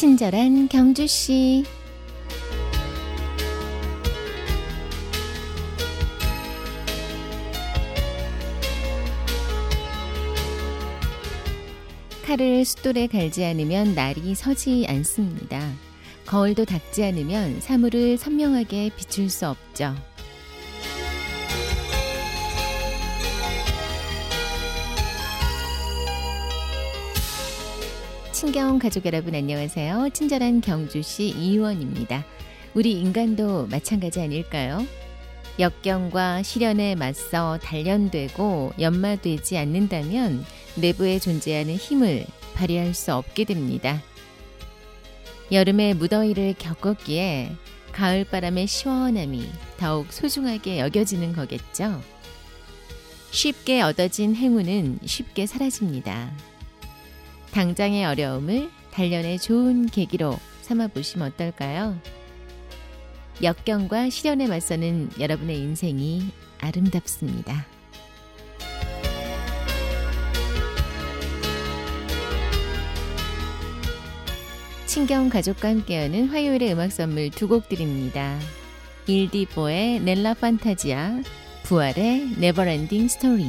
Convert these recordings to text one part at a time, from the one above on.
친절한 경주 씨. 칼을 숫돌에 갈지 않으면 날이 서지 않습니다. 거울도 닦지 않으면 사물을 선명하게 비출 수 없죠. 친경 가족 여러분 안녕하세요. 친절한 경주시 이의원입니다. 우리 인간도 마찬가지 아닐까요? 역경과 시련에 맞서 단련되고 연마되지 않는다면 내부에 존재하는 힘을 발휘할 수 없게 됩니다. 여름의 무더위를 겪었기에 가을 바람의 시원함이 더욱 소중하게 여겨지는 거겠죠. 쉽게 얻어진 행운은 쉽게 사라집니다. 당장의 어려움을 단련의 좋은 계기로 삼아 보시면 어떨까요? 역경과 시련에 맞서는 여러분의 인생이 아름답습니다. 친경 가족과 함께하는 화요일의 음악 선물 두 곡 드립니다. Il Divo의 Nella Fantasia, 부활의 Never Ending Story.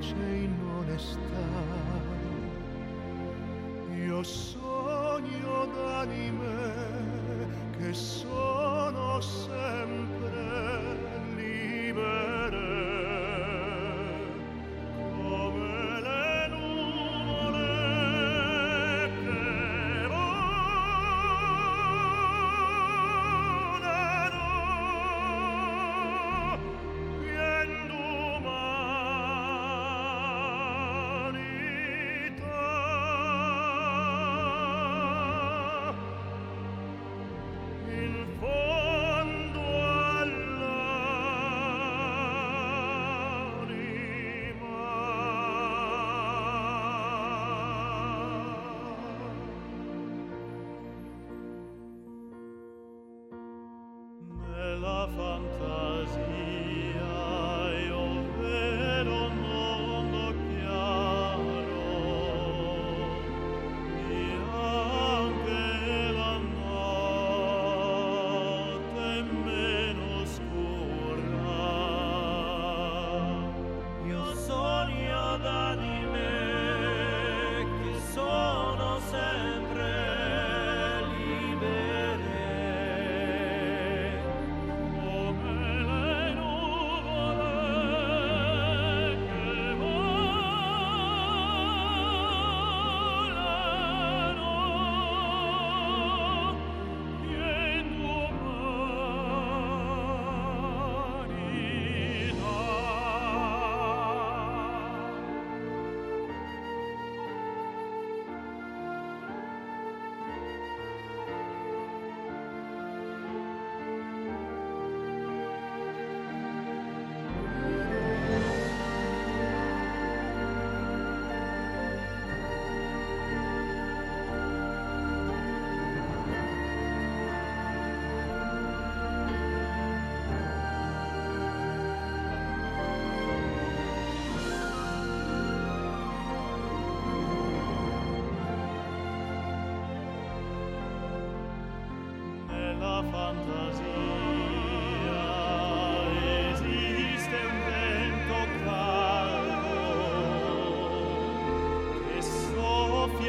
chain honest.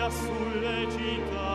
sulle città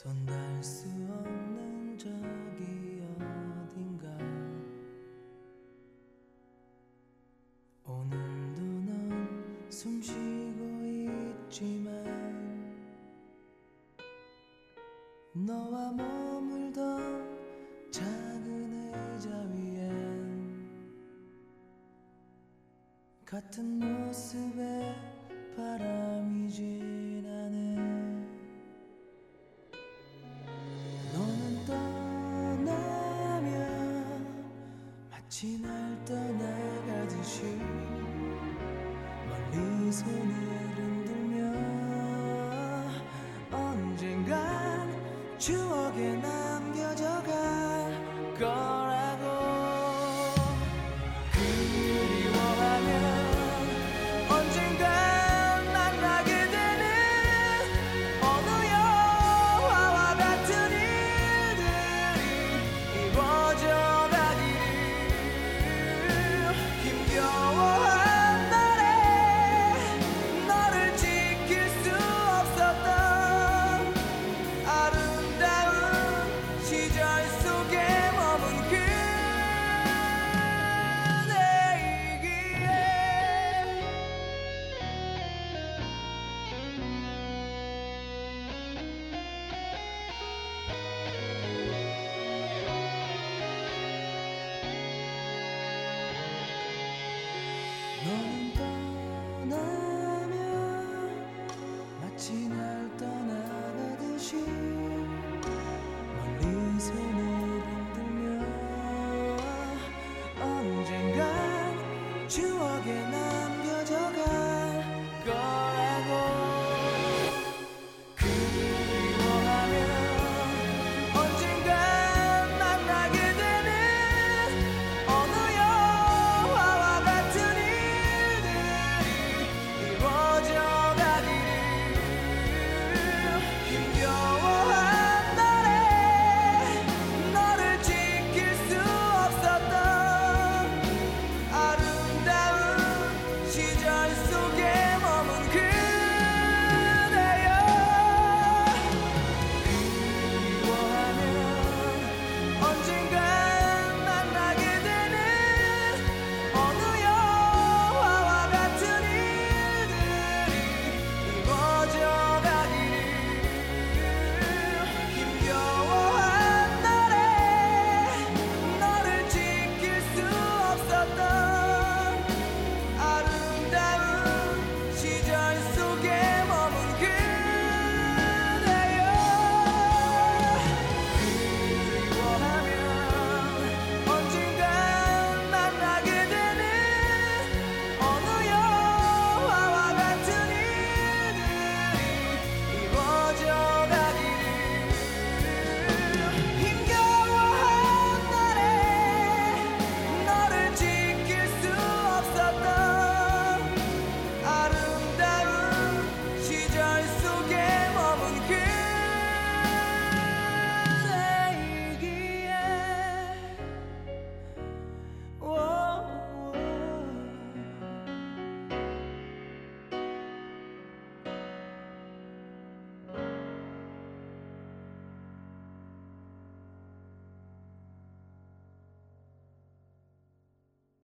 손 닿을 수 없는 저기 어딘가. 오늘도 넌 숨쉬고 있지만 너와 머물던 작은 의자 위엔 같은 모습에 바람이 지 멀리 손을 흔들며 언젠간 추억에 남 너